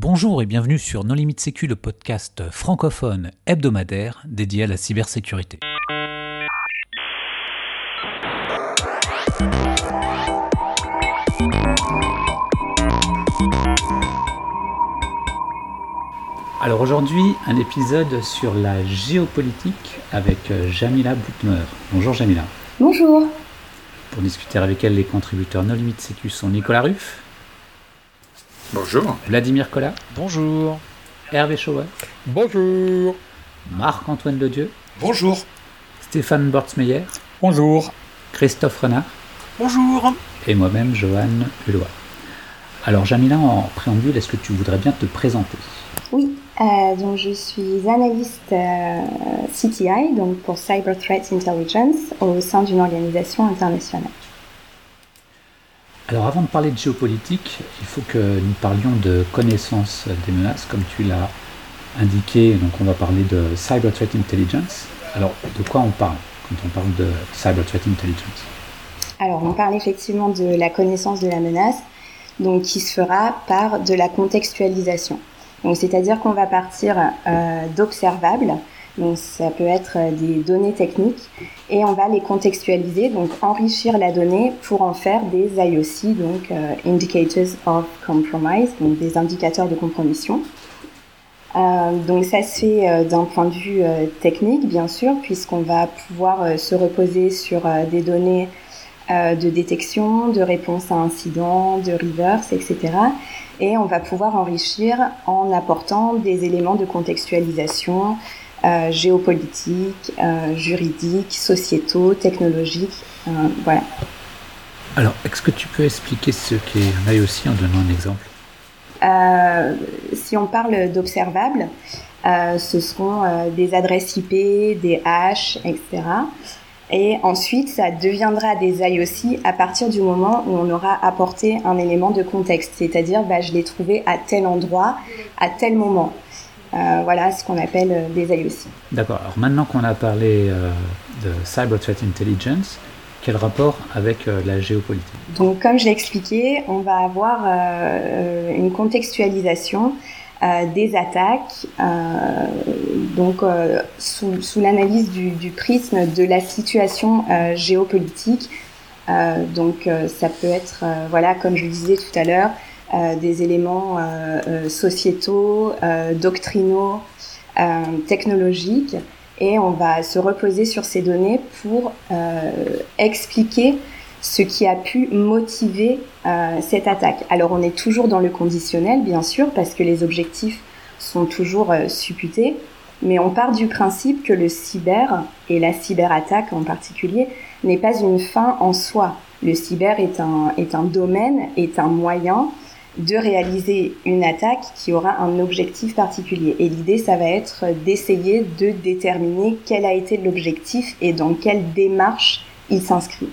Bonjour et bienvenue sur Non Limite Sécu, le podcast francophone hebdomadaire dédié à la cybersécurité. Alors aujourd'hui, un épisode sur la géopolitique avec euh, Jamila Boutmer. Bonjour Jamila. Bonjour. Pour discuter avec elle, les contributeurs No Limite Sécu sont Nicolas Ruff. Bonjour. Vladimir Collat. Bonjour. Hervé Chauvet. Bonjour. Marc-Antoine Ledieu. Bonjour. Stéphane Bortsmeyer. Bonjour. Christophe Renard. Bonjour. Et moi-même, Johan Hulot. Alors Jamila, en préambule, est-ce que tu voudrais bien te présenter? Oui, euh, donc je suis analyste euh, CTI, donc pour Cyber Threat Intelligence, au sein d'une organisation internationale. Alors avant de parler de géopolitique, il faut que nous parlions de connaissance des menaces, comme tu l'as indiqué. Donc on va parler de Cyber Threat Intelligence. Alors de quoi on parle quand on parle de Cyber Threat Intelligence? Alors on parle effectivement de la connaissance de la menace, donc qui se fera par de la contextualisation. Donc c'est-à-dire qu'on va partir euh, d'observables, donc ça peut être des données techniques et on va les contextualiser, donc enrichir la donnée pour en faire des IOC, donc euh, Indicators of Compromise, donc des indicateurs de compromission. Euh, donc ça se fait euh, d'un point de vue euh, technique, bien sûr, puisqu'on va pouvoir euh, se reposer sur euh, des données euh, de détection, de réponse à incidents, de reverse, etc. Et on va pouvoir enrichir en apportant des éléments de contextualisation euh, géopolitiques, euh, juridiques, sociétaux, technologiques. euh, voilà. Alors, est-ce que tu peux expliquer ce qu'est un IOC en donnant un exemple? Euh, si on parle d'observables, euh, ce seront des adresses IP, des hashes, etc. Et ensuite, ça deviendra des IOC à partir du moment où on aura apporté un élément de contexte, c'est-à-dire bah, je l'ai trouvé à tel endroit, à tel moment. Euh, voilà ce qu'on appelle euh, des IOC. D'accord. Alors maintenant qu'on a parlé euh, de Cyber Threat Intelligence, quel rapport avec euh, la géopolitique? Donc, comme je l'ai expliqué, on va avoir euh, une contextualisation euh, des attaques, donc sous, sous l'analyse du, du prisme de la situation géopolitique. Donc, ça peut être, voilà, comme je le disais tout à l'heure, des éléments euh, euh, sociétaux, euh, doctrinaux, euh, technologiques, et on va se reposer sur ces données pour euh, expliquer ce qui a pu motiver euh, cette attaque. Alors on est toujours dans le conditionnel, bien sûr, parce que les objectifs sont toujours euh, supputés, mais on part du principe que le cyber, et la cyberattaque en particulier, n'est pas une fin en soi. Le cyber est un, est un domaine, est un moyen de réaliser une attaque qui aura un objectif particulier. Et l'idée, ça va être d'essayer de déterminer quel a été l'objectif et dans quelle démarche il s'inscrit.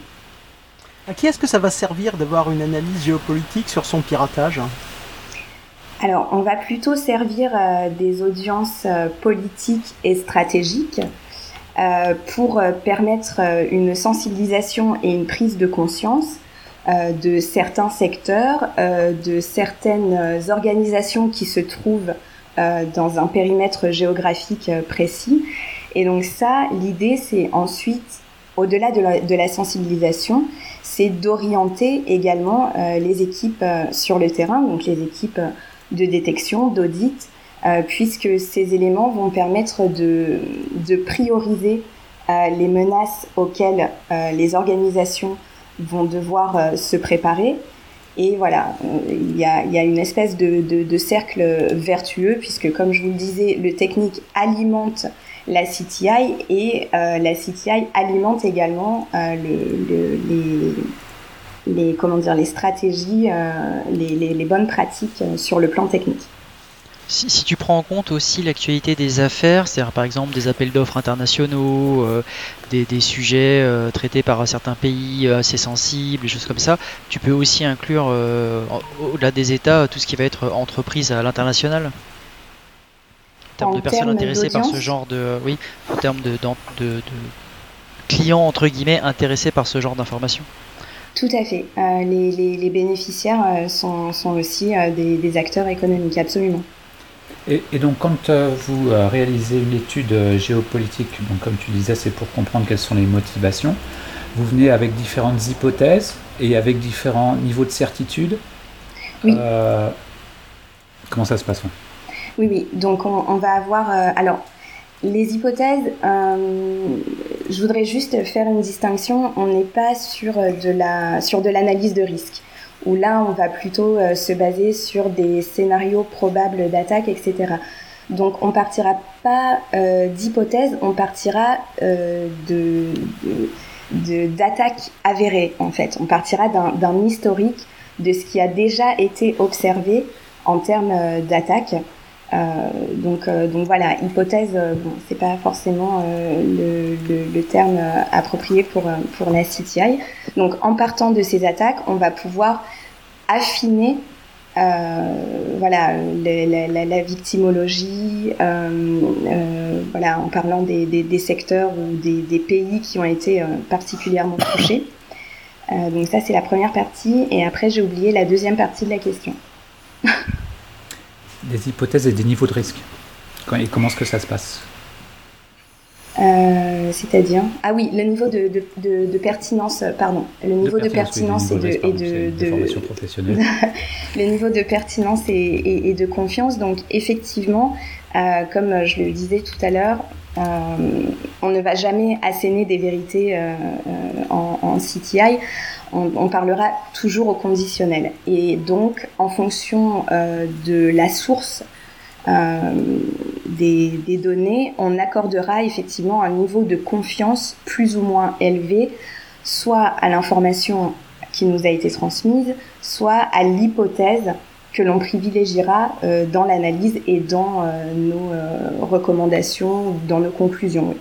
À qui est-ce que ça va servir d'avoir une analyse géopolitique sur son piratage? Alors, on va plutôt servir euh, des audiences euh, politiques et stratégiques euh, pour permettre une sensibilisation et une prise de conscience de certains secteurs, euh, de certaines euh, organisations qui se trouvent euh, dans un périmètre géographique euh, précis. Et donc ça, l'idée, c'est ensuite, au-delà de la, sensibilisation, c'est d'orienter également euh, les équipes euh, sur le terrain, donc les équipes euh, de détection, d'audit, euh, puisque ces éléments vont permettre de, prioriser euh, les menaces auxquelles euh, les organisations vont devoir euh, se préparer. Et voilà, il y a, y a une espèce de, de, cercle vertueux, puisque comme je vous le disais, le technique alimente la CTI et euh, la CTI alimente également euh, le, le, les, les, comment dire, les stratégies, les, les, bonnes pratiques sur le plan technique. Si, si tu prends en compte aussi l'actualité des affaires, c'est-à-dire par exemple des appels d'offres internationaux, euh, des, des sujets euh, traités par certains pays euh, assez sensibles, des choses comme ça, tu peux aussi inclure euh, au-delà des États tout ce qui va être entreprise à l'international. En termes En de personnes intéressées par ce genre de, oui, en termes de, de, de clients entre guillemets intéressés par ce genre d'informations. Tout à fait. Les, bénéficiaires sont, aussi des, acteurs économiques, absolument. Et, donc, quand vous réalisez une étude géopolitique, donc comme tu disais, c'est pour comprendre quelles sont les motivations, vous venez avec différentes hypothèses et avec différents niveaux de certitude. Oui. comment ça se passe Oui, oui. Donc, on, va avoir. alors, les hypothèses, euh, je voudrais juste faire une distinction. On n'est pas sur euh, de la sur de l'analyse de risque, où là on va plutôt euh, se baser sur des scénarios probables d'attaque, etc. Donc on partira pas d'hypothèses, on partira de d'attaques avérées en fait. On partira d'un historique de ce qui a déjà été observé en termes d'attaque euh, donc, euh, donc voilà, hypothèse, euh, bon, c'est pas forcément le, le, terme approprié pour, pour la CTI. Donc en partant de ces attaques, on va pouvoir affiner voilà la, victimologie, voilà en parlant des secteurs ou des, des, pays qui ont été particulièrement touchés. donc ça c'est la première partie et après j'ai oublié la deuxième partie de la question. des hypothèses et des niveaux de risque. Et comment est-ce que ça se passe? Euh, C'est-à-dire Ah oui, le niveau de, de, pertinence, pardon. Le niveau de, pertinence, et de. Et de, formation professionnelle. le niveau de pertinence et, de confiance. Donc, effectivement, euh, comme je le disais tout à l'heure, euh, on ne va jamais asséner des vérités en, en, CTI on, parlera toujours au conditionnel. Et donc, en fonction euh, de la source euh, des, données, on accordera effectivement un niveau de confiance plus ou moins élevé, soit à l'information qui nous a été transmise, soit à l'hypothèse que l'on privilégiera euh, dans l'analyse et dans nos recommandations, dans nos conclusions.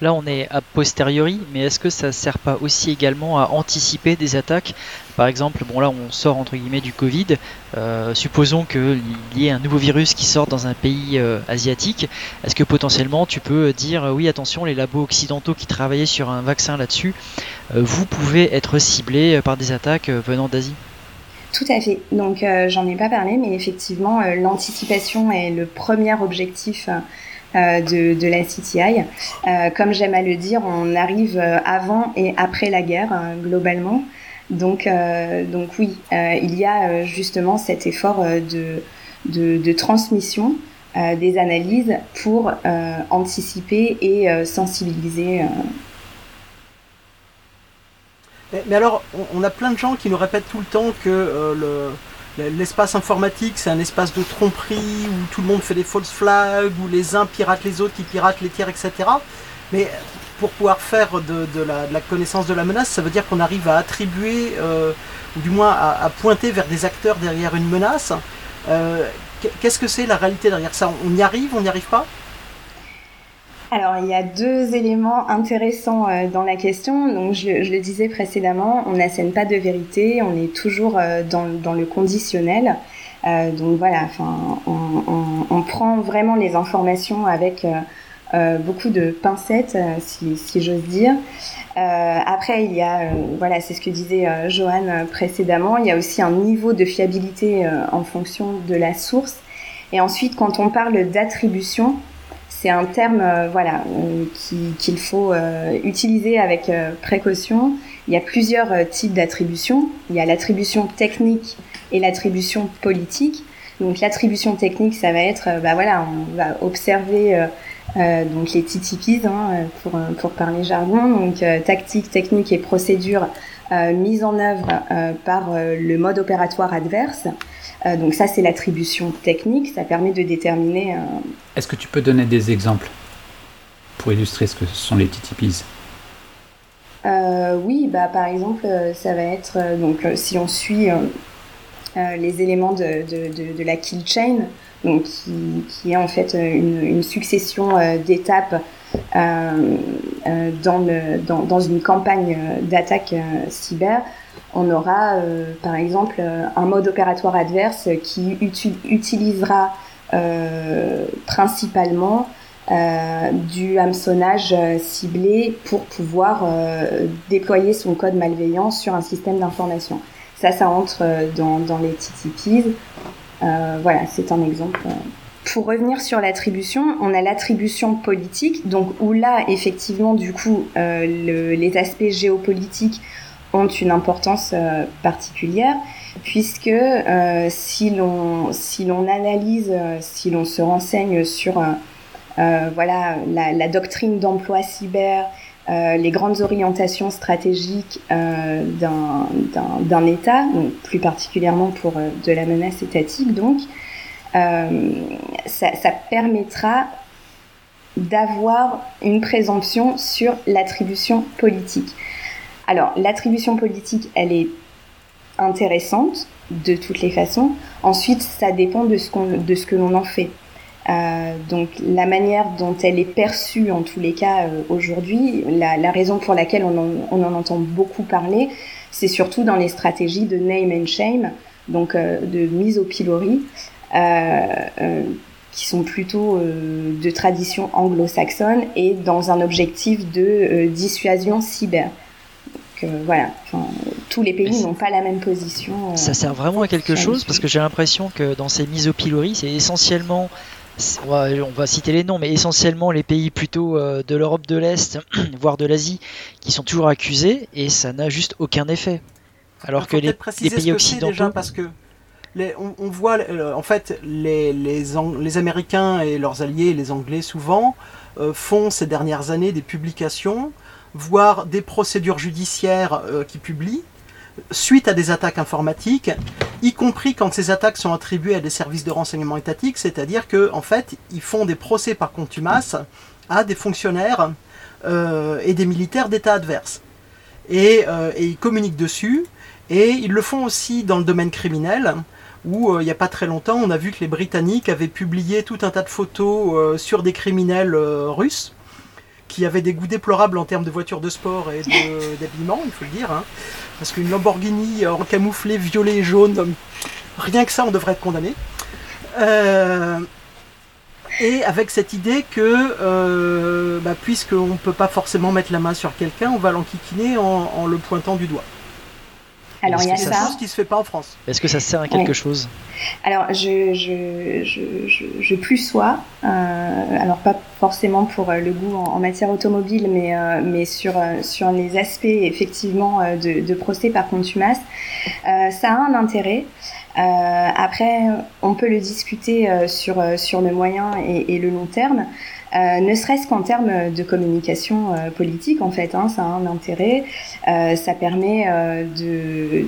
Là, on est a posteriori, mais est-ce que ça sert pas aussi également à anticiper des attaques? Par exemple, bon là, on sort entre guillemets du Covid. Euh, supposons qu'il y ait un nouveau virus qui sort dans un pays euh, asiatique. Est-ce que potentiellement, tu peux dire euh, oui, attention, les labos occidentaux qui travaillaient sur un vaccin là-dessus, vous pouvez être ciblés par des attaques venant d'Asie? Tout à fait. Donc, j'en ai pas parlé, mais effectivement, l'anticipation est le premier objectif de, de, la CTI. Euh, comme j'aime à le dire, on arrive euh, avant et après la guerre, globalement. Donc, donc oui, il y a justement cet effort de, de transmission des analyses pour anticiper et sensibiliser. Mais, alors, on, a plein de gens qui nous répètent tout le temps que le, l'espace informatique, c'est un espace de tromperie où tout le monde fait des false flags, où les uns piratent les autres, qui piratent les tiers, etc. Mais pour pouvoir faire de, la, connaissance de la menace, ça veut dire qu'on arrive à attribuer, euh, ou du moins à, pointer vers des acteurs derrière une menace. Euh, qu'est-ce que c'est la réalité derrière ça? On y arrive, on n'y arrive pas? Alors, il y a deux éléments intéressants euh, dans la question. Donc, je, le disais précédemment, on n'assène pas de vérité, on est toujours euh, dans, le conditionnel. Euh, donc voilà, enfin, on, prend vraiment les informations avec beaucoup de pincettes, si, j'ose dire. après, il y a, voilà, c'est ce que disait Johan précédemment, il y a aussi un niveau de fiabilité en fonction de la source. Et ensuite, quand on parle d'attribution, c'est un terme euh, voilà euh, qu'il faut euh, utiliser avec précaution. Il y a plusieurs types d'attribution. Il y a l'attribution technique et l'attribution politique. Donc l'attribution technique, ça va être, bah voilà, on va observer donc les TTPs hein, pour, pour parler jargon, donc tactique, technique et procédure mise en œuvre par le mode opératoire adverse. Euh, donc ça, c'est l'attribution technique. Ça permet de déterminer. Euh, Est-ce que tu peux donner des exemples pour illustrer ce que sont les TTPs euh, Oui, bah, par exemple, ça va être donc si on suit les éléments de, de, de, la kill chain, donc qui, qui, est en fait une, succession d'étapes dans, le, dans, dans, une campagne d'attaque cyber on aura euh, par exemple euh, un mode opératoire adverse qui utilisera euh, principalement du hameçonnage ciblé pour pouvoir déployer son code malveillant sur un système d'information. Ça, ça entre dans, les TTPs. voilà, c'est un exemple pour revenir sur l'attribution, on a l'attribution politique, donc où là, effectivement, du coup, les aspects géopolitiques ont une importance euh, particulière, puisque euh, si l'on si l'on analyse, si l'on se renseigne sur voilà la, doctrine d'emploi cyber, les grandes orientations stratégiques d'un État, donc plus particulièrement pour de la menace étatique, donc euh, ça, permettra d'avoir une présomption sur l'attribution politique. Alors, l'attribution politique, elle est intéressante de toutes les façons. Ensuite, ça dépend de ce, que l'on en fait. Euh, donc, la manière dont elle est perçue, en tous les cas, euh, aujourd'hui, la, raison pour laquelle on en, entend beaucoup parler, c'est surtout dans les stratégies de name and shame, donc de mise au pilori. Euh, euh, qui sont plutôt euh, de tradition anglo-saxonne et dans un objectif de dissuasion cyber. Donc, voilà, tous les pays n'ont pas la même position. ça sert vraiment à quelque chose parce que j'ai l'impression que dans ces mises au pilori, c'est essentiellement on va, on va, citer les noms, mais essentiellement les pays plutôt de l'Europe de l'Est, voire de l'Asie, qui sont toujours accusés, et ça n'a juste aucun effet. Alors que les, les, pays occidentaux. Déjà parce que on, voit euh, en fait les, Américains et leurs alliés, les Anglais souvent, euh, font ces dernières années des publications, voire des procédures judiciaires euh, qui publient suite à des attaques informatiques, y compris quand ces attaques sont attribuées à des services de renseignement étatiques, c'est-à-dire que en fait ils font des procès par contumace à des fonctionnaires et des militaires d'État adverse. et, ils communiquent dessus, et ils le font aussi dans le domaine criminel où euh, il n'y a pas très longtemps, on a vu que les Britanniques avaient publié tout un tas de photos euh, sur des criminels euh, russes qui avaient des goûts déplorables en termes de voitures de sport et d'habillement, il faut le dire. Hein. parce qu'une Lamborghini en camouflé violet et jaune, rien que ça, on devrait être condamné. et avec cette idée que, bah, puisqu'on ne peut pas forcément mettre la main sur quelqu'un, on va l'enquiquiner en le pointant du doigt. Alors il y a ça. chose qui se fait pas en France. Est-ce que ça sert à quelque chose? Alors je je, je, je, plus sois, euh, alors pas forcément pour euh, le goût en, matière automobile, mais euh, mais sur sur les aspects effectivement de, de procès par contumace, ça a un intérêt. après, on peut le discuter sur sur le moyen et, et le long terme. Euh, ne serait-ce qu'en termes de communication euh, politique, en fait, hein, ça a un intérêt. Euh, ça permet de,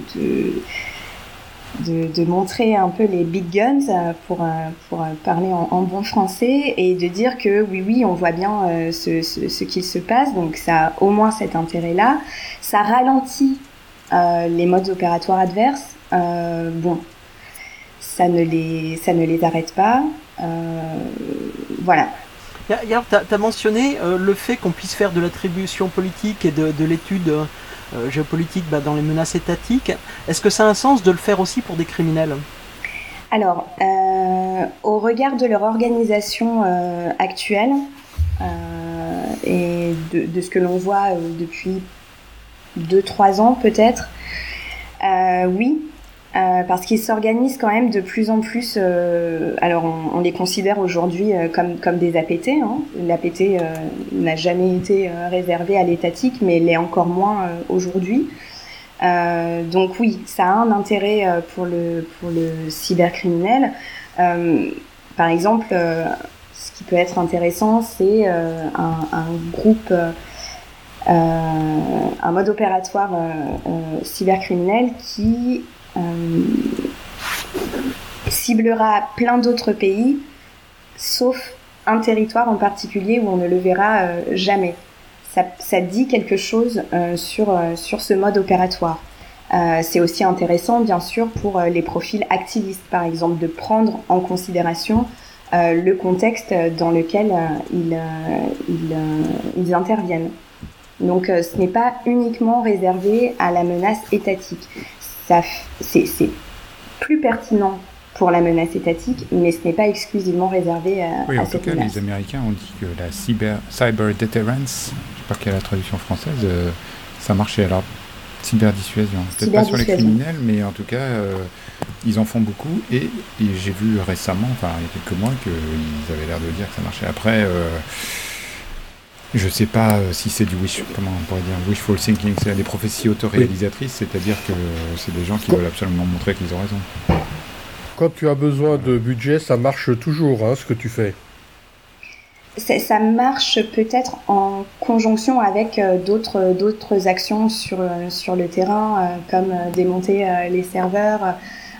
de, montrer un peu les big guns, pour, pour parler en, bon français, et de dire que oui, oui, on voit bien ce, ce, ce qu'il se passe, donc ça a au moins cet intérêt-là. Ça ralentit les modes opératoires adverses. bon, ça ne les, ça ne les arrête pas. voilà, tu as, mentionné euh, le fait qu'on puisse faire de l'attribution politique et de, l'étude euh, géopolitique bah, dans les menaces étatiques. Est-ce que ça a un sens de le faire aussi pour des criminels? Alors, euh, au regard de leur organisation actuelle et de, de, ce que l'on voit depuis 2-3 ans peut-être, oui, euh, parce qu'ils s'organisent quand même de plus en plus. Euh, alors, on, les considère aujourd'hui euh, comme, comme des APT. Hein. L'APT n'a jamais été réservé à l'étatique, mais l'est encore moins aujourd'hui. donc oui, ça a un intérêt pour le pour le cybercriminel. par exemple, ce qui peut être intéressant, c'est un, groupe. un mode opératoire cybercriminel qui ciblera plein d'autres pays, sauf un territoire en particulier où on ne le verra euh, jamais. Ça, ça, dit quelque chose euh, sur, sur ce mode opératoire. c'est aussi intéressant, bien sûr, pour les profils activistes, par exemple, de prendre en considération le contexte dans lequel ils, ils, ils, interviennent. Donc, ce n'est pas uniquement réservé à la menace étatique c'est plus pertinent pour la menace étatique, mais ce n'est pas exclusivement réservé à, oui, en tout cas, les Américains ont dit que la cyber, cyber deterrence, je ne sais pas quelle est la traduction française, euh, ça marchait. Alors, cyberdissuasion. Peut-être pas sur les criminels, mais en tout cas, euh, ils en font beaucoup. Et, j'ai vu récemment, enfin il y a quelques mois, qu'ils avaient l'air de dire que ça marchait. Après, euh, je ne sais pas si c'est du wish, comment on pourrait dire, wishful thinking, c'est des prophéties autoréalisatrices, c'est-à-dire que c'est des gens qui veulent absolument montrer qu'ils ont raison. Quand tu as besoin de budget, ça marche toujours, hein, ce que tu fais ça marche peut-être en conjonction avec euh, d'autres d'autres actions sur sur le terrain, euh, comme euh, démonter les serveurs,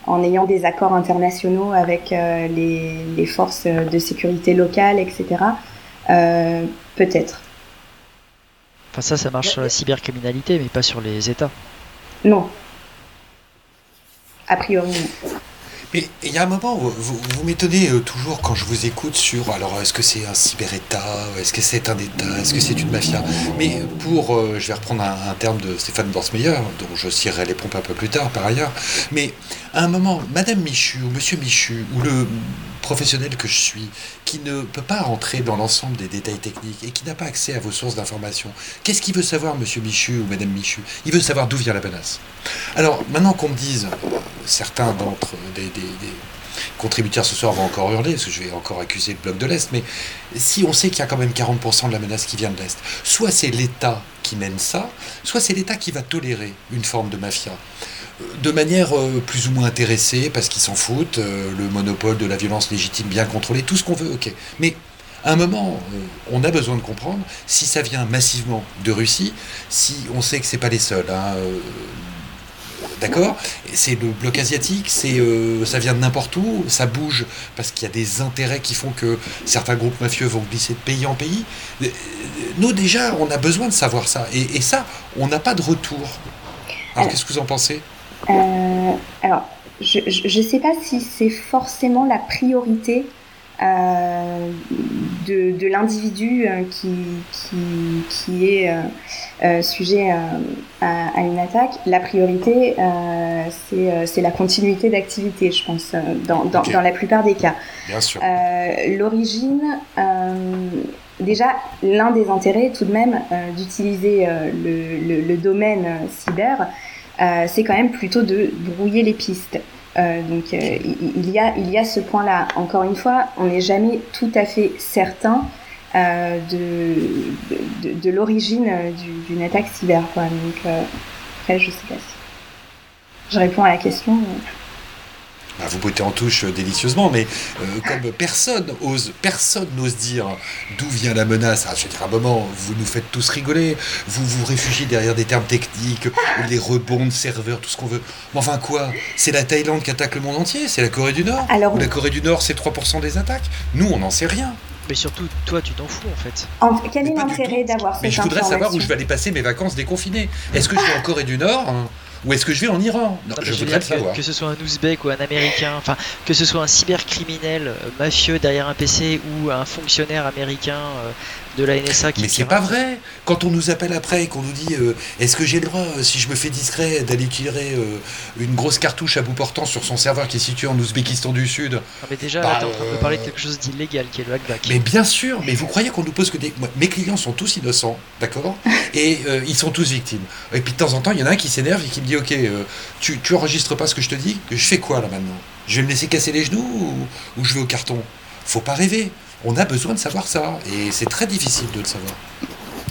en ayant des accords internationaux avec les, les forces de sécurité locales, etc. peut-être. Enfin ça, ça marche sur la cybercriminalité, mais pas sur les États. Non. A priori. Non. Mais il y a un moment où vous, m'étonnez euh, toujours quand je vous écoute sur alors est-ce que c'est un cyber-État, est-ce que c'est un État, est-ce que c'est une mafia? Mais pour, euh, je vais reprendre un, terme de Stéphane Borsmeyer, dont je cirerai les pompes un peu plus tard par ailleurs, mais à un moment, Madame Michu ou Monsieur Michu ou le professionnel que je suis, qui ne peut pas rentrer dans l'ensemble des détails techniques et qui n'a pas accès à vos sources d'information, qu'est-ce qu'il veut savoir, monsieur Michu ou madame Michu? Il veut savoir d'où vient la menace. Alors, maintenant qu'on me dise, euh, certains d'entre des, des, contributeurs ce soir vont encore hurler, parce que je vais encore accuser le bloc de l'Est, mais si on sait qu'il y a quand même 40% de la menace qui vient de l'Est, soit c'est l'État qui mène ça, soit c'est l'État qui va tolérer une forme de mafia de manière euh, plus ou moins intéressée, parce qu'ils s'en foutent, euh, le monopole de la violence légitime bien contrôlé, tout ce qu'on veut, ok. Mais à un moment, euh, on a besoin de comprendre si ça vient massivement de Russie, si on sait que c'est pas les seuls. Hein, D'accord? C'est le bloc asiatique, c'est ça vient de n'importe où, ça bouge parce qu'il y a des intérêts qui font que certains groupes mafieux vont glisser de pays en pays. Nous, déjà, on a besoin de savoir ça. Et, et ça, on n'a pas de retour. Alors, qu'est-ce que vous en pensez? Euh, alors, je ne sais pas si c'est forcément la priorité euh, de, de l'individu euh, qui, qui, qui, est euh, sujet à, à, une attaque. La priorité, c'est la continuité d'activité, je pense, dans, dans, dans, la plupart des cas. Bien sûr. L'origine, déjà, l'un des intérêts tout de même d'utiliser le, le, le, domaine cyber, euh, c'est quand même plutôt de brouiller les pistes. Euh, donc euh, il, y a, il y a ce point-là. Encore une fois, on n'est jamais tout à fait certain de, l'origine d'une attaque cyber. Donc après, je sais pas si je réponds à la question. Bah, vous bottez en touche euh, délicieusement, mais euh, comme personne ose, personne n'ose dire d'où vient la menace. Ah, je veux dire, à un moment, vous nous faites tous rigoler, vous vous réfugiez derrière des termes techniques, les rebonds de serveurs, tout ce qu'on veut. Mais enfin quoi C'est la Thaïlande qui attaque le monde entier C'est la Corée du Nord Alors... La Corée du Nord, c'est 3% des attaques Nous, on n'en sait rien. Mais surtout, toi, tu t'en fous en fait. En, quel est l'intérêt d'avoir cette Mais je voudrais savoir où je vais aller passer mes vacances déconfinées. Est-ce que je vais en Corée du Nord hein? Ou est-ce que je vais en Iran Je voudrais le savoir. Que, ce soit un ouzbek ou un américain, enfin, que ce soit un cybercriminel euh, mafieux derrière un PC ou un fonctionnaire américain euh, de la NSA qui. Mais c'est pas vrai Quand on nous appelle après et qu'on nous dit euh, est-ce que j'ai le droit, si je me fais discret, d'aller tirer une grosse cartouche à bout portant sur son serveur qui est situé en Ouzbékistan du Sud? Ah, Mais déjà, bah, t'es en train de me parler de quelque chose d'illégal qui est le hackback. Mais bien sûr, mais vous croyez qu'on nous pose que des. mes clients sont tous innocents, d'accord? Et ils sont tous victimes. Et puis de temps en temps, il y en a un qui s'énerve et qui me dit ok, euh, tu, tu enregistres pas ce que je te dis, je fais quoi là maintenant? Je vais me laisser casser les genoux ou, je vais au carton? Faut pas rêver. On a besoin de savoir ça et c'est très difficile de le savoir.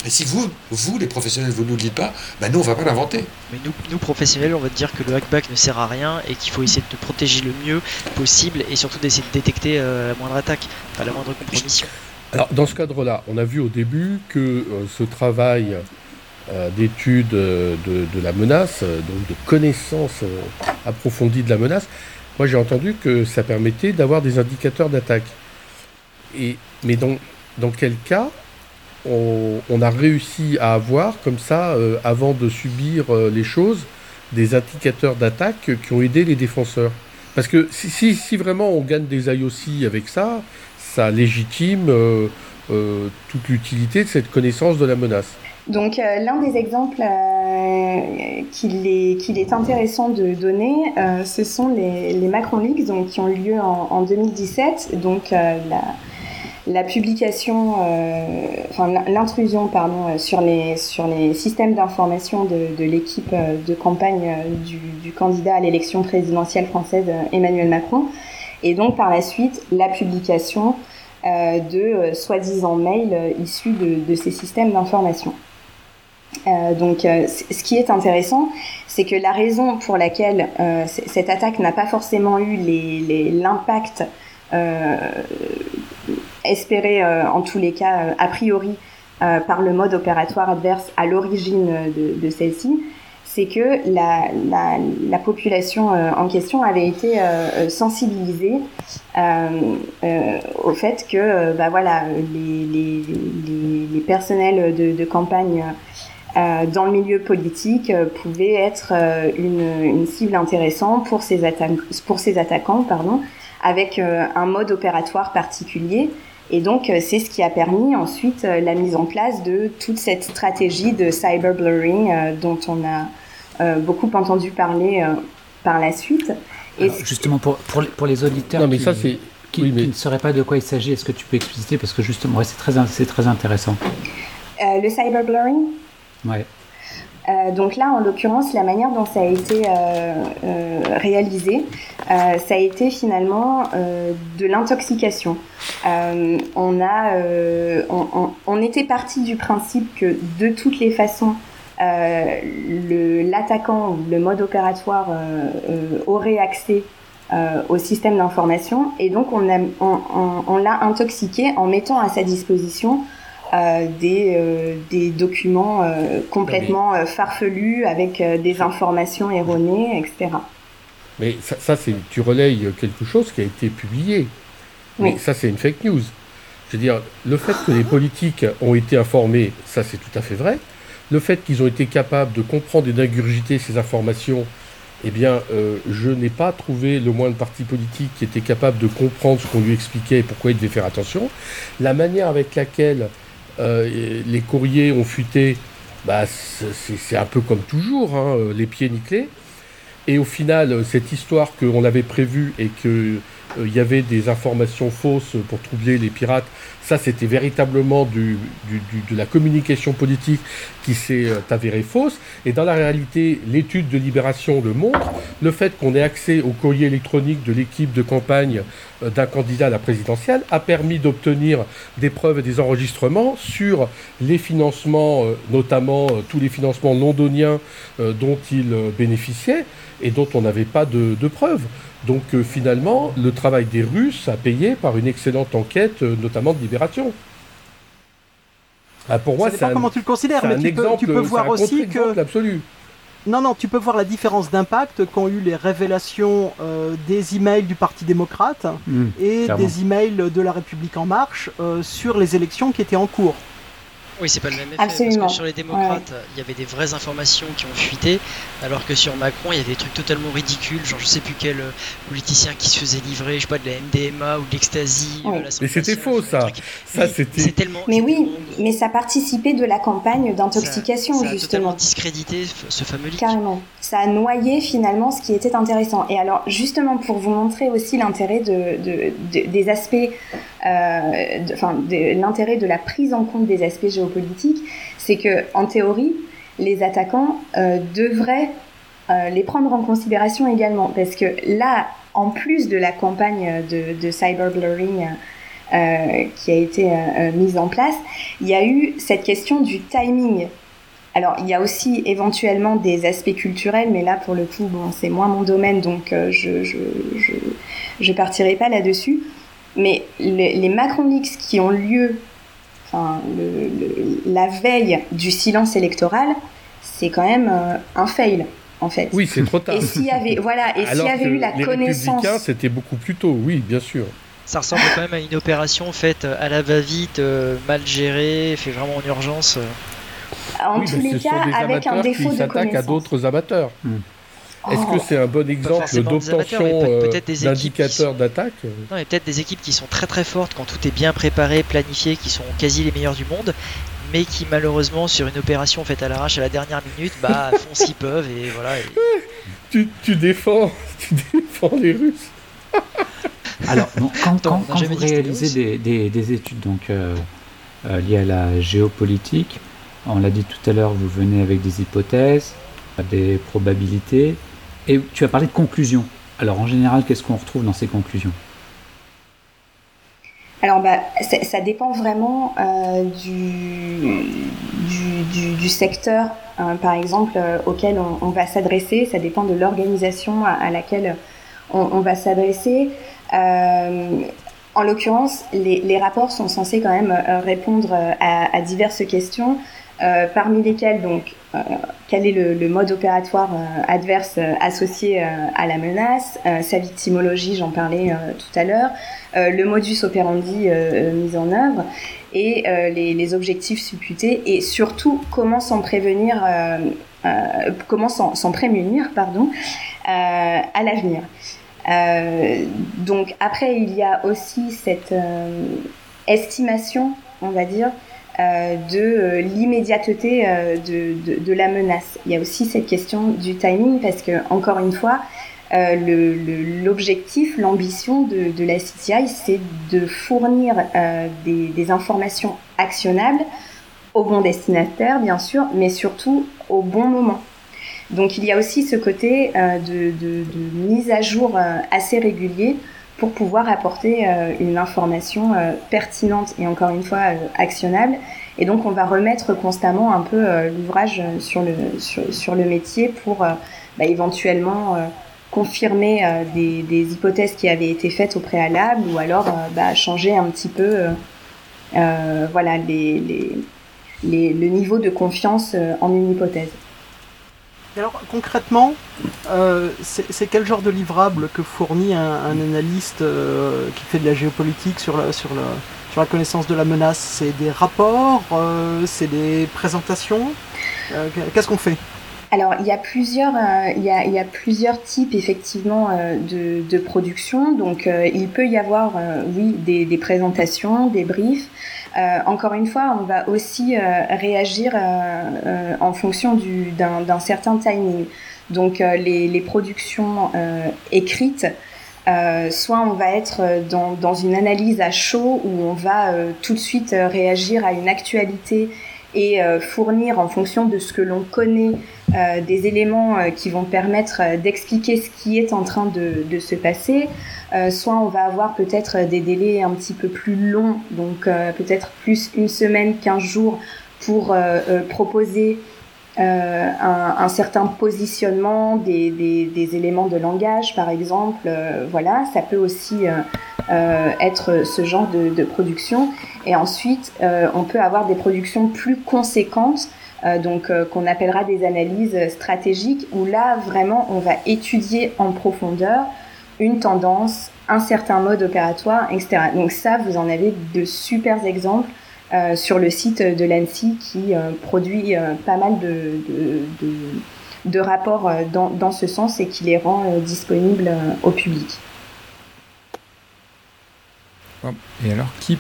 Et si vous, vous les professionnels, vous ne nous le dites pas, ben nous on va pas l'inventer. Mais nous, nous professionnels, on va te dire que le hackback ne sert à rien et qu'il faut essayer de te protéger le mieux possible et surtout d'essayer de détecter euh, la moindre attaque, pas la moindre compromission. Alors dans ce cadre-là, on a vu au début que euh, ce travail euh, d'études euh, de, la menace, donc de connaissances approfondies de la menace, moi j'ai entendu que ça permettait d'avoir des indicateurs d'attaque. Mais dans, dans quel cas on, a réussi à avoir, comme ça, avant de subir les choses, des indicateurs d'attaque qui ont aidé les défenseurs? Parce que si, si, vraiment on gagne des IOC avec ça, ça légitime toute l'utilité de cette connaissance de la menace. Donc l'un des exemples qu'il est, est, intéressant de donner, ce sont les, les, Macron Leaks donc, qui ont eu lieu en, en 2017. Donc la, la publication, euh, enfin l'intrusion pardon euh, sur les sur les systèmes d'information de, l'équipe euh, de campagne du, candidat à l'élection présidentielle française Emmanuel Macron, et donc par la suite la publication de soi-disant mails issus de, ces systèmes d'information. Donc, ce qui est intéressant, c'est que la raison pour laquelle cette attaque n'a pas forcément eu l'impact espéré euh, en tous les cas euh, a priori euh, par le mode opératoire adverse à l'origine de, de celle-ci, c'est que la, la, la, population en question avait été sensibilisée au fait que bah voilà, les, les, les, les personnels de, de campagne dans le milieu politique pouvaient être une, une, cible intéressante pour ces, pour ces attaquants, pardon, avec un mode opératoire particulier et donc, euh, c'est ce qui a permis ensuite euh, la mise en place de toute cette stratégie de cyberblurring euh, dont on a beaucoup entendu parler par la suite. Et justement, pour, pour, les, pour les auditeurs non, mais qui, ça, qui, qui, ne sauraient pas de quoi il s'agit, est-ce que tu peux expliciter? Parce que justement, ouais, c'est très, très intéressant. Euh, le cyberblurring Ouais. Euh, donc là, en l'occurrence, la manière dont ça a été euh, euh, réalisé, ça a été finalement de l'intoxication. on a, on, était parti du principe que de toutes les façons, l'attaquant ou le mode opératoire aurait accès au système d'information et donc on l'a intoxiqué en mettant à sa disposition euh, des, euh, des documents euh, complètement farfelus avec des informations erronées, etc. Mais ça, ça c'est tu relayes quelque chose qui a été publié. Mais ça, c'est une fake news. Je veux dire, le fait que les politiques ont été informés, ça c'est tout à fait vrai. Le fait qu'ils ont été capables de comprendre et d'ingurgiter ces informations, eh bien, je n'ai pas trouvé le moins de parti politique qui était capable de comprendre ce qu'on lui expliquait et pourquoi il devait faire attention. La manière avec laquelle les courriers ont fuité, bah, c'est un peu comme toujours, hein, les pieds nickelés. Et au final, cette histoire qu'on avait prévue et qu'il euh, y avait des informations fausses pour troubler les pirates, ça, c'était véritablement de la communication politique qui s'est euh, avérée fausse. Et dans la réalité, l'étude de Libération le montre. Le fait qu'on ait accès au courrier électronique de l'équipe de campagne euh, d'un candidat à la présidentielle a permis d'obtenir des preuves et des enregistrements sur les financements, notamment tous les financements londoniens dont il bénéficiait et dont on n'avait pas de, de preuves. Donc euh, finalement, le travail des Russes a payé par une excellente enquête, euh, notamment de Libération. Ah, pour moi, Ça c'est dépend un, comment tu le considères, c'est mais un tu peux, exemple, tu peux c'est voir un aussi que absolu. Non, non, tu peux voir la différence d'impact qu'ont eu les révélations euh, des emails du Parti démocrate Mmh, et clairement. des emails de la République en marche euh, sur les élections qui étaient en cours. Oui, c'est pas le même effet. Absolument. Parce que sur les démocrates, il y avait des vraies informations qui ont fuité, alors que sur Macron, il y avait des trucs totalement ridicules. Genre, je sais plus quel euh, politicien qui se faisait livrer, je sais pas, de la MDMA ou de l'ecstasy. Euh, la Mais c'était faux, ça. Ça, Mais c'était- c'est tellement. Mais oui, mais ça participait de la campagne d'intoxication, ça, ça a justement. totalement discrédité ce fameux leak. Carrément. Ça a noyé finalement ce qui était intéressant. Et alors, justement, pour vous montrer aussi l'intérêt de, de- de- des aspects, euh, de- enfin, de- l'intérêt de la prise en compte des aspects c'est que, en théorie, les attaquants euh, devraient euh, les prendre en considération également, parce que là, en plus de la campagne de, cyberblurring euh, qui a été mise en place, il y a eu cette question du timing. Alors, il y a aussi éventuellement des aspects culturels, mais là, pour le coup, bon, c'est moins mon domaine, donc je, je, je, partirai pas là-dessus. Mais les, les Macron qui ont lieu enfin, le, le- la veille du silence électoral, c'est quand même euh, un fail, en fait. Oui, c'est trop tard. Et s'il y avait, voilà, et s'il y avait eu la les connaissance, c'était beaucoup plus tôt, oui, bien sûr. Ça ressemble quand même à une opération faite à la va-vite, euh, mal gérée, fait vraiment en urgence. euh. en oui, tous les cas, avec un défaut qui de s'attaquent à connaissance. d'autres amateurs. Est-ce Oh. que c'est un bon exemple mais d'obtention euh, d'indicateurs d'attaque? Non, il y a peut-être des équipes qui sont très très fortes quand tout est bien préparé, planifié, qui sont quasi les meilleures du monde, mais qui malheureusement sur une opération faite à l'arrache à la dernière minute, bah font ce qu'ils peuvent et voilà. Tu, tu, défends, tu défends les Russes. Alors, quand, quand, vous réalisez des, des, études donc, euh, euh, liées à la géopolitique, on l'a dit tout à l'heure, vous venez avec des hypothèses, des probabilités, et tu as parlé de conclusions. Alors en général, qu'est-ce qu'on retrouve dans ces conclusions? Alors, bah, ça dépend vraiment euh, du, du, secteur, hein, par exemple, euh, auquel on, va s'adresser. Ça dépend de l'organisation à, laquelle on, va s'adresser. Euh, en l'occurrence, les, rapports sont censés quand même répondre à diverses questions. Euh, parmi lesquels donc euh, quel est le, mode opératoire euh, adverse associé à la menace, sa victimologie, j'en parlais tout à l'heure, le modus operandi mis en œuvre. Et les, objectifs supputés. Et surtout comment s'en prévenir, comment s'en prémunir pardon à l'avenir. donc après il y a aussi cette estimation, on va dire, de euh, l'immédiateté euh, de, la menace. Il y a aussi cette question du timing parce que, encore une fois, l'objectif, l'ambition de, la CTI, c'est de fournir des, informations actionnables au bon destinataire, bien sûr, mais surtout au bon moment. Donc il y a aussi ce côté de, mise à jour assez régulier pour pouvoir apporter euh, une information euh, pertinente et encore une fois euh, actionnable. Et donc on va remettre constamment un peu l'ouvrage sur le, sur, le métier pour bah, éventuellement confirmer des, hypothèses qui avaient été faites au préalable ou alors bah, changer un petit peu voilà, les, les, les, le niveau de confiance en une hypothèse alors concrètement, euh, c'est quel genre de livrable que fournit un, analyste euh, qui fait de la géopolitique sur la, sur sur la connaissance de la menace? C'est des rapports euh, C'est des présentations? Qu'est-ce qu'on fait? Alors, il y a plusieurs, il, y a, plusieurs types effectivement de, production. Donc, il peut y avoir, oui, des, présentations, des briefs. Euh, encore une fois, on va aussi euh, réagir euh, en fonction d'un certain timing. Donc les, les, productions écrites, soit on va être dans, dans, une analyse à chaud où on va tout de suite réagir à une actualité et fournir en fonction de ce que l'on connaît des éléments qui vont permettre d'expliquer ce qui est en train de, se passer. Euh, soit on va avoir peut-être des délais un petit peu plus longs, donc euh, peut-être plus une semaine, 15 jours pour euh, proposer un, certain positionnement des, éléments de langage, par exemple. voilà, ça peut aussi être ce genre de production. Et ensuite, on peut avoir des productions plus conséquentes. Donc qu'on appellera des analyses stratégiques où là vraiment on va étudier en profondeur une tendance, un certain mode opératoire, etc. Donc ça, vous en avez de super exemples euh, sur le site de l'ANSI qui euh, produit euh, pas mal de, de, de, rapports dans, dans, ce sens et qui les rend disponibles au public. Et alors, qui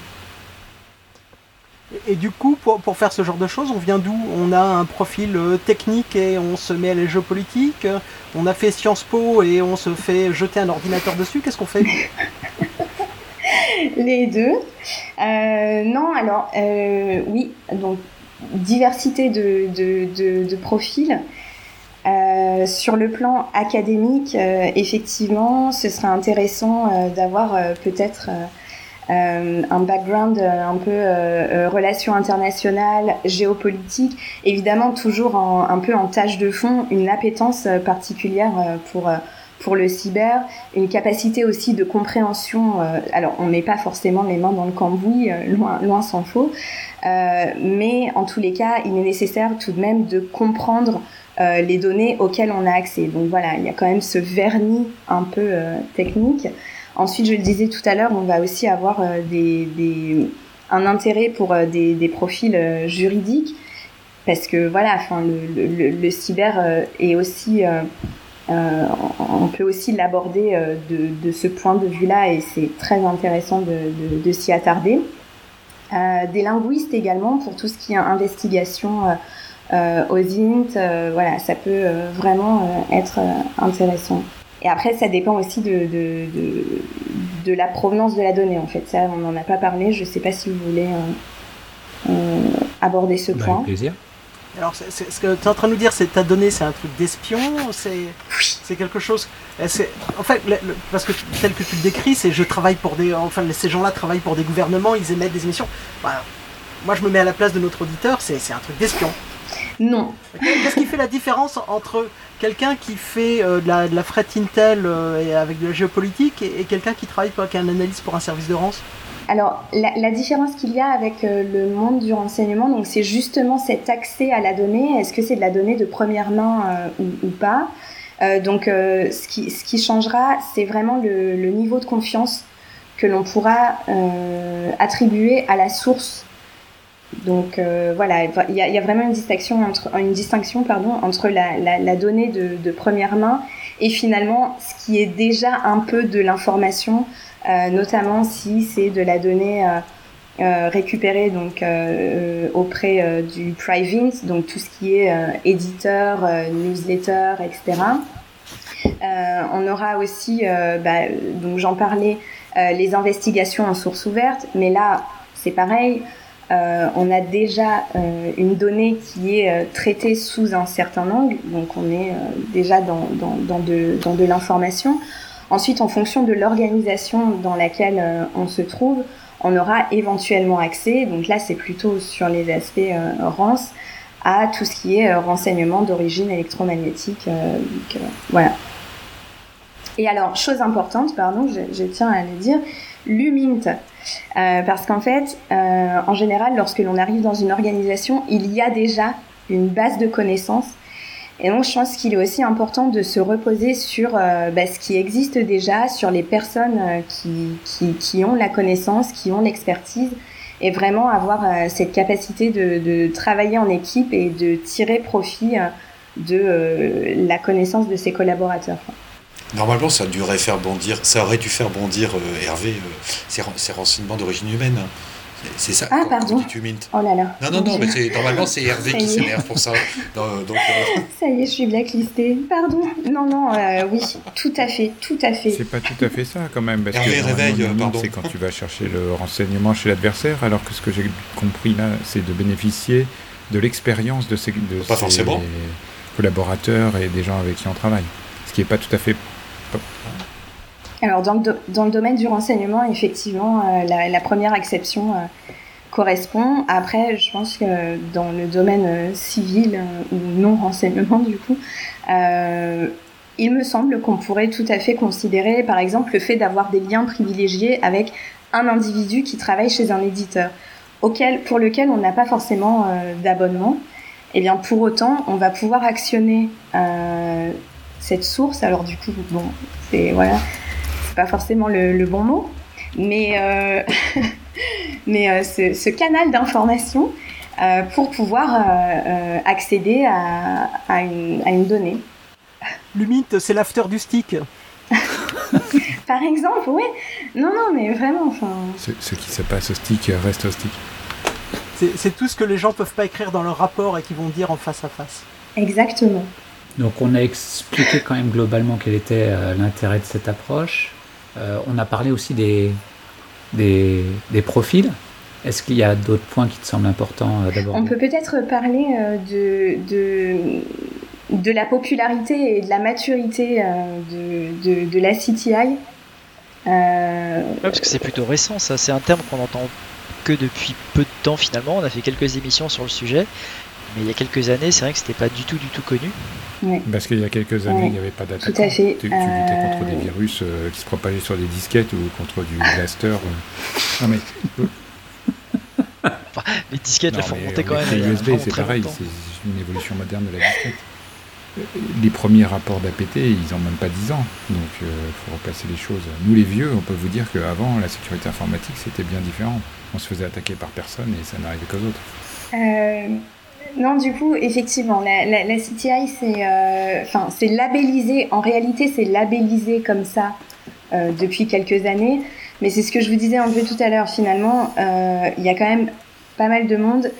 et, du coup, pour, pour, faire ce genre de choses, on vient d'où On a un profil euh, technique et on se met à la géopolitique. On a fait Sciences Po et on se fait jeter un ordinateur dessus. Qu'est-ce qu'on fait Les deux. Euh, non, alors euh, oui, donc diversité de, de, de, profils. sur le plan académique, effectivement, ce serait intéressant d'avoir peut-être euh, un background euh, un peu euh, relations internationales, géopolitique, évidemment toujours un peu en tâche de fond, une appétence particulière pour pour le cyber, une capacité aussi de compréhension. alors, on n'est pas forcément les mains dans le cambouis, loin, loin s'en faut, mais en tous les cas, il est nécessaire tout de même de comprendre les données auxquelles on a accès. Donc voilà, il y a quand même ce vernis un peu technique. Ensuite, je le disais tout à l'heure, on va aussi avoir euh, des, un intérêt pour euh, des, des profils euh, juridiques parce que voilà, enfin, le, le, cyber est aussi, on peut aussi l'aborder de, de, ce point de vue-là et c'est très intéressant de, de, s'y attarder. des linguistes également pour tout ce qui est investigation aux INT. voilà, ça peut vraiment être intéressant. Et après, ça dépend aussi de, de, de, la provenance de la donnée. En fait, ça, on n'en a pas parlé. Je ne sais pas si vous voulez aborder ce bah, point. Avec plaisir. Alors, ce que tu es en train de nous dire, c'est ta donnée, c'est un truc d'espion C'est quelque chose. En fait, parce que tel que tu le décris, c'est je travaille pour des. Enfin, ces gens-là travaillent pour des gouvernements, ils émettent des émissions. moi, je me mets à la place de notre auditeur, c'est un truc d'espion. Non. Qu'est-ce qui fait la différence entre quelqu'un qui fait euh, de, la, fret intel euh, avec de la géopolitique et, quelqu'un qui travaille avec un analyste pour un service de rance alors, la, différence qu'il y a avec euh, le monde du renseignement, donc c'est justement cet accès à la donnée. Est-ce que c'est de la donnée de première main ou, pas? Donc, ce, qui, changera, c'est vraiment le, niveau de confiance que l'on pourra attribuer à la source donc euh, voilà, il y, a, vraiment une distinction entre, une distinction, pardon, entre la, donnée de, première main et finalement ce qui est déjà un peu de l'information, euh, notamment si c'est de la donnée euh, récupérée donc auprès du private, donc tout ce qui est éditeur, newsletter, etc. on aura aussi, bah, donc j'en parlais, les investigations en source ouverte, mais là c'est pareil. Euh, on a déjà euh, une donnée qui est euh, traitée sous un certain angle, donc on est déjà dans, de, l'information. Ensuite, en fonction de l'organisation dans laquelle on se trouve, on aura éventuellement accès, donc là c'est plutôt sur les aspects RANS, à tout ce qui est renseignement d'origine électromagnétique. voilà. Et alors, chose importante, pardon, je tiens à le dire, l'UMINT. Euh, parce qu'en fait, euh, en général, lorsque l'on arrive dans une organisation, il y a déjà une base de connaissances. Et donc, je pense qu'il est aussi important de se reposer sur euh, bah, ce qui existe déjà, sur les personnes qui, qui, ont la connaissance, qui ont l'expertise, et vraiment avoir cette capacité de, travailler en équipe et de tirer profit de la connaissance de ses collaborateurs. Normalement, ça devrait faire bondir, ça aurait dû faire bondir euh, Hervé euh, ses, renseignements d'origine humaine. C'est ça. Ah, pardon. Oh là là. Non, non, non, mais normalement, c'est Hervé qui s'énerve pour ça. donc, euh, Ça y est, je suis blacklistée. Pardon. Non, non, oui, tout à fait, tout à fait. C'est pas tout à fait ça, quand même. Parce Hervé, que réveille, pardon. C'est quand tu vas chercher le renseignement chez l'adversaire, alors que ce que j'ai compris là, c'est de bénéficier de l'expérience de ces, de pas forcément. collaborateurs et des gens avec qui on travaille. Ce qui n'est pas tout à fait alors, dans le, dans le, domaine du renseignement, effectivement, euh, la, première exception euh, correspond. Après, je pense que dans le domaine euh, civil ou non renseignement, du coup, il me semble qu'on pourrait tout à fait considérer, par exemple, le fait d'avoir des liens privilégiés avec un individu qui travaille chez un éditeur, auquel, pour lequel on n'a pas forcément d'abonnement. Et eh bien, pour autant, on va pouvoir actionner cette source. Alors du coup, bon, c'est voilà, c'est pas forcément le, bon mot, mais euh, mais euh, ce, canal d'information euh, pour pouvoir accéder à, à, une, à, une, donnée. L'humide, c'est l'after du stick. Par exemple, oui. Non, non, mais vraiment, enfin. Ce, qui se passe au stick reste au stick. C'est tout ce que les gens peuvent pas écrire dans leur rapport et qui vont dire en face à face. Exactement. Donc on a expliqué quand même globalement quel était euh, l'intérêt de cette approche. Euh, on a parlé aussi des, des, profils. Est-ce qu'il y a d'autres points qui te semblent importants euh, d'abord? On peut peut-être parler de, de, de, la popularité et de la maturité de, de, la CTI. parce que c'est plutôt récent, ça. C'est un terme qu'on entend que depuis peu de temps finalement. On a fait quelques émissions sur le sujet. Mais il y a quelques années, c'est vrai que c'était pas du tout, du tout connu. Parce qu'il y a quelques années, il n'y avait pas d'attaque. Tu, tu, luttais contre des euh, virus euh, qui se propagaient sur des disquettes ou contre du blaster. Euh. Non mais. les disquettes, elles font monter quand même. Les USB, c'est pareil, c'est une évolution moderne de la disquette. Les premiers rapports d'APT, ils n'ont même pas 10 ans, donc il faut repasser les choses. Nous les vieux, on peut vous dire qu'avant, la sécurité informatique, c'était bien différent. On se faisait attaquer par personne et ça n'arrivait qu'aux autres. Euh, non, du coup, effectivement, la, CTI, c'est euh, c'est labellisé, en réalité, c'est labellisé comme ça euh, depuis quelques années. Mais c'est ce que je vous disais un peu tout à l'heure. Finalement, il y a quand même pas mal de monde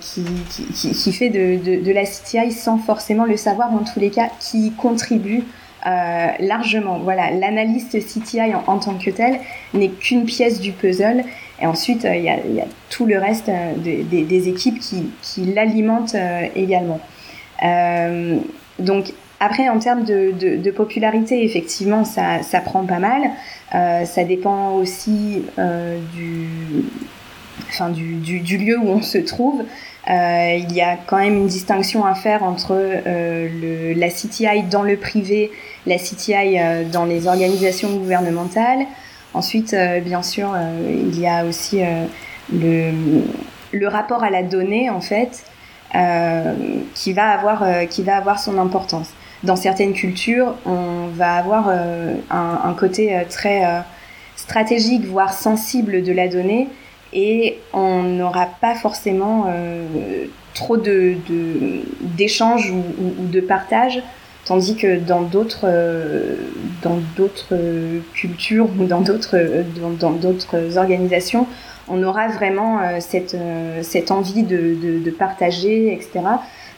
qui, fait de, la CTI sans forcément le savoir, en tous les cas, qui contribue euh, largement. Voilà, l'analyste CTI en, tant que tel n'est qu'une pièce du puzzle. Et ensuite, euh, il y, a, tout le reste euh, des équipes qui, l'alimentent également. donc, après, en termes de, popularité, effectivement, ça, prend pas mal. ça dépend aussi du, enfin, du, lieu où on se trouve. Euh, il y a quand même une distinction à faire entre euh, la CTI dans le privé, la CTI euh, dans les organisations gouvernementales. Ensuite, bien sûr, il y a aussi le, le, rapport à la donnée, en fait, qui, va avoir, qui va avoir son importance. Dans certaines cultures, on va avoir un, côté très stratégique, voire sensible de la donnée, et on n'aura pas forcément euh, trop de, d'échanges ou, de partage, tandis que dans d'autres, euh, dans d'autres cultures ou dans d'autres, dans, organisations, on aura vraiment euh, cette, cette envie de, de, partager, etc.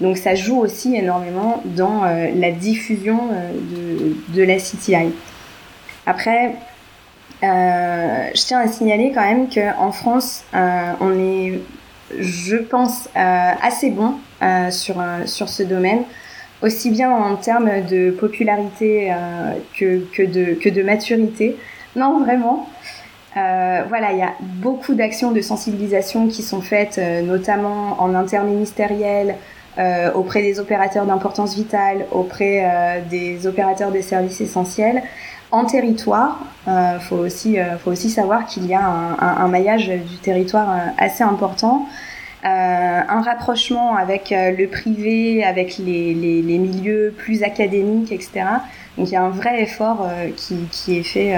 Donc ça joue aussi énormément dans la diffusion de, la CTI. Après, euh, je tiens à signaler quand même qu'en France, euh, on est, je pense, euh, assez bon sur, sur ce domaine, aussi bien en termes de popularité que, que, de, que de maturité. Non, vraiment. voilà, il y a beaucoup d'actions de sensibilisation qui sont faites, notamment en interministériel, auprès des opérateurs d'importance vitale, auprès des opérateurs des services essentiels en territoire. Il euh, faut, aussi, euh, faut aussi savoir qu'il y a un, maillage du territoire euh, assez important. Un rapprochement avec le privé, avec les, les, milieux plus académiques, etc. Donc il y a un vrai effort qui, qui, est fait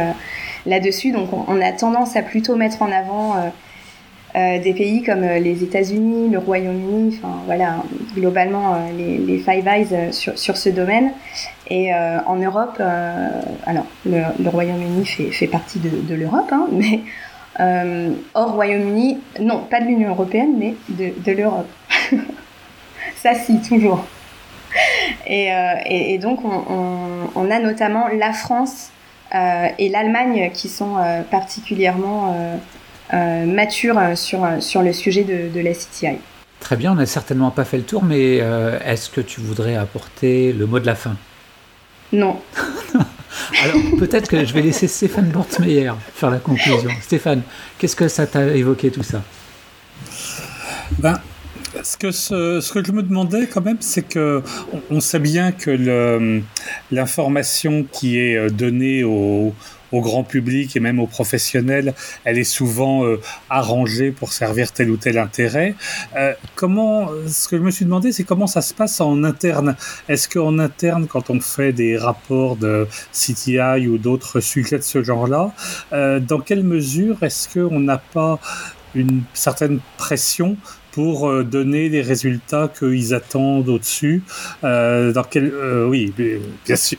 là-dessus. Donc on, a tendance à plutôt mettre en avant euh, des pays comme euh, les États-Unis, le Royaume-Uni, enfin voilà, globalement euh, les, Five Eyes sur, sur ce domaine. Et en Europe, alors le, Royaume-Uni fait, fait, partie de, de l'Europe, hein, mais hors Royaume-Uni, non, pas de l'Union européenne, mais de, de l'Europe. Ça, si, toujours. Et, et, et donc, on, on, on, a notamment la France et l'Allemagne qui sont particulièrement euh, mature euh, sur, euh, sur le sujet de, de, la CTI. Très bien, on n'a certainement pas fait le tour, mais est-ce que tu voudrais apporter le mot de la fin? Non. Alors peut-être que je vais laisser Stéphane Bortmeyer faire la conclusion. Stéphane, qu'est-ce que ça t'a évoqué tout ça? Ben, ce que, ce, ce, que je me demandais quand même, c'est que on, sait bien que l'information qui est donnée aux, au grand public et même aux professionnels, elle est souvent euh, arrangée pour servir tel ou tel intérêt. Euh, comment, ce que je me suis demandé, c'est comment ça se passe en interne. Est-ce qu'en interne, quand on fait des rapports de CTI ou d'autres sujets de ce genre-là, euh, dans quelle mesure est-ce qu'on n'a pas une certaine pression pour donner les résultats qu'ils attendent au-dessus? dans quel, oui, bien sûr,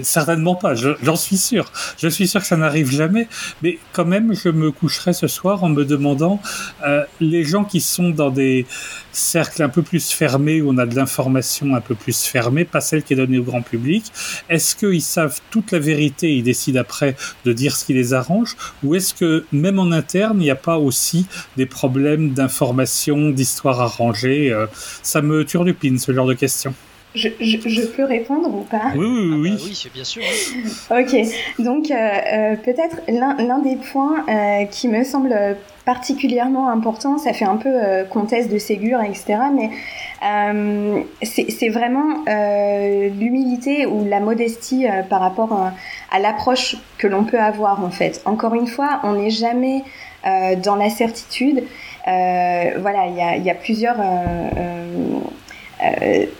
Certainement pas, j'en suis sûr. Je suis sûr que ça n'arrive jamais, mais quand même, je me coucherai ce soir en me demandant euh, les gens qui sont dans des cercles un peu plus fermés où on a de l'information un peu plus fermée, pas celle qui est donnée au grand public. Est-ce qu'ils savent toute la vérité et ils décident après de dire ce qui les arrange, ou est-ce que même en interne, il n'y a pas aussi des problèmes d'information, d'histoire arrangée euh, Ça me turlupine ce genre de questions. Je, peux répondre ou pas Oui, oui, oui. Ah bah oui, c'est bien sûr. ok, donc euh, euh, peut-être l'un des points euh, qui me semble particulièrement important, ça fait un peu comtesse de Ségur, etc., mais c'est vraiment l'humilité ou la modestie par rapport à l'approche que l'on peut avoir en fait. Encore une fois, on n'est jamais dans la certitude. voilà, il y a, y a, plusieurs euh,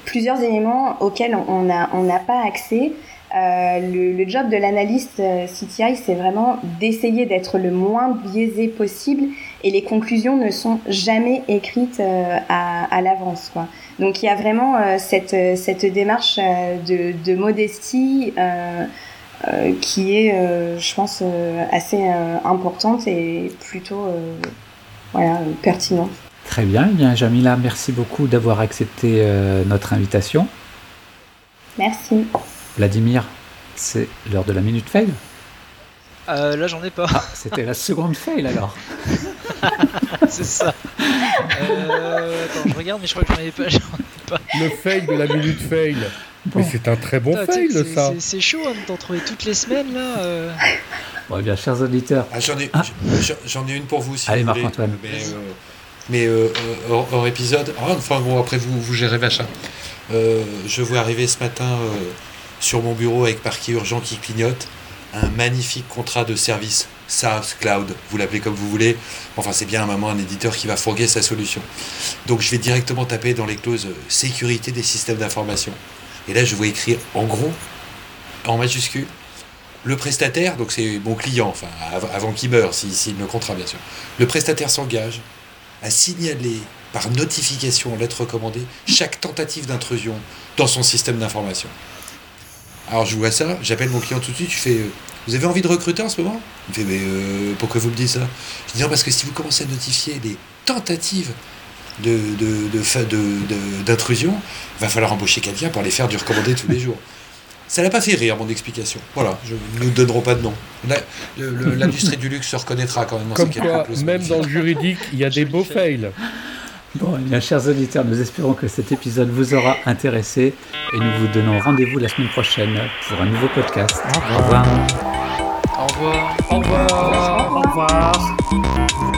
plusieurs éléments auxquels on n'a on pas accès. Euh, le, le, job de l'analyste euh, CTI, c'est vraiment d'essayer d'être le moins biaisé possible et les conclusions ne sont jamais écrites euh, à, à l'avance. Donc il y a vraiment cette, cette démarche de, de modestie qui est, je pense, assez importante et plutôt voilà, pertinente. Très bien, eh bien Jamila, merci beaucoup d'avoir accepté notre invitation. Merci. Vladimir, c'est l'heure de la minute fail euh, Là, j'en ai pas. Ah, c'était la seconde fail alors. c'est ça. Euh, attends, je regarde, mais je crois que j'en ai pas. pas. Le fail de la minute fail. Mais c'est un très bon fail, ça. C'est chaud hein, d'en trouver toutes les semaines, là. Euh... Bon, eh bien, chers auditeurs. Ah, j'en ai, ah. ai, une pour vous, si Allez, vous Marc-Antoine. Mais, euh, hors, épisode. Ah, enfin, bon, après, vous, vous gérez machin. je vois arriver ce matin sur mon bureau avec parquet urgent qui clignote un magnifique contrat de service SaaS Cloud, vous l'appelez comme vous voulez. Enfin, c'est bien à un moment un éditeur qui va fourguer sa solution. Donc, je vais directement taper dans les clauses sécurité des systèmes d'information. Et là, je vois écrire en gros, en majuscule, le prestataire, donc c'est mon client, enfin, avant qu'il meure, s'il si, me contrat, bien sûr. Le prestataire s'engage à signaler par notification en lettre recommandée chaque tentative d'intrusion dans son système d'information. Alors je vois ça, j'appelle mon client tout de suite, je fais euh, Vous avez envie de recruter en ce moment? Il me fait Mais euh, pourquoi vous me dites ça Je dis Non, parce que si vous commencez à notifier des tentatives d'intrusion, de, il va falloir embaucher quelqu'un pour les faire du recommandé tous les jours. Ça l'a pas fait rire, mon explication. Voilà, je, nous ne donnerons pas de nom. L'industrie du luxe se reconnaîtra quand même. Comme quoi, même dans le juridique, il y a des beaux fails. Bon, eh bien, chers auditeurs, nous espérons que cet épisode vous aura intéressé et nous vous donnons rendez-vous la semaine prochaine pour un nouveau podcast. Au revoir. Au revoir. Au revoir. Au revoir. Au revoir.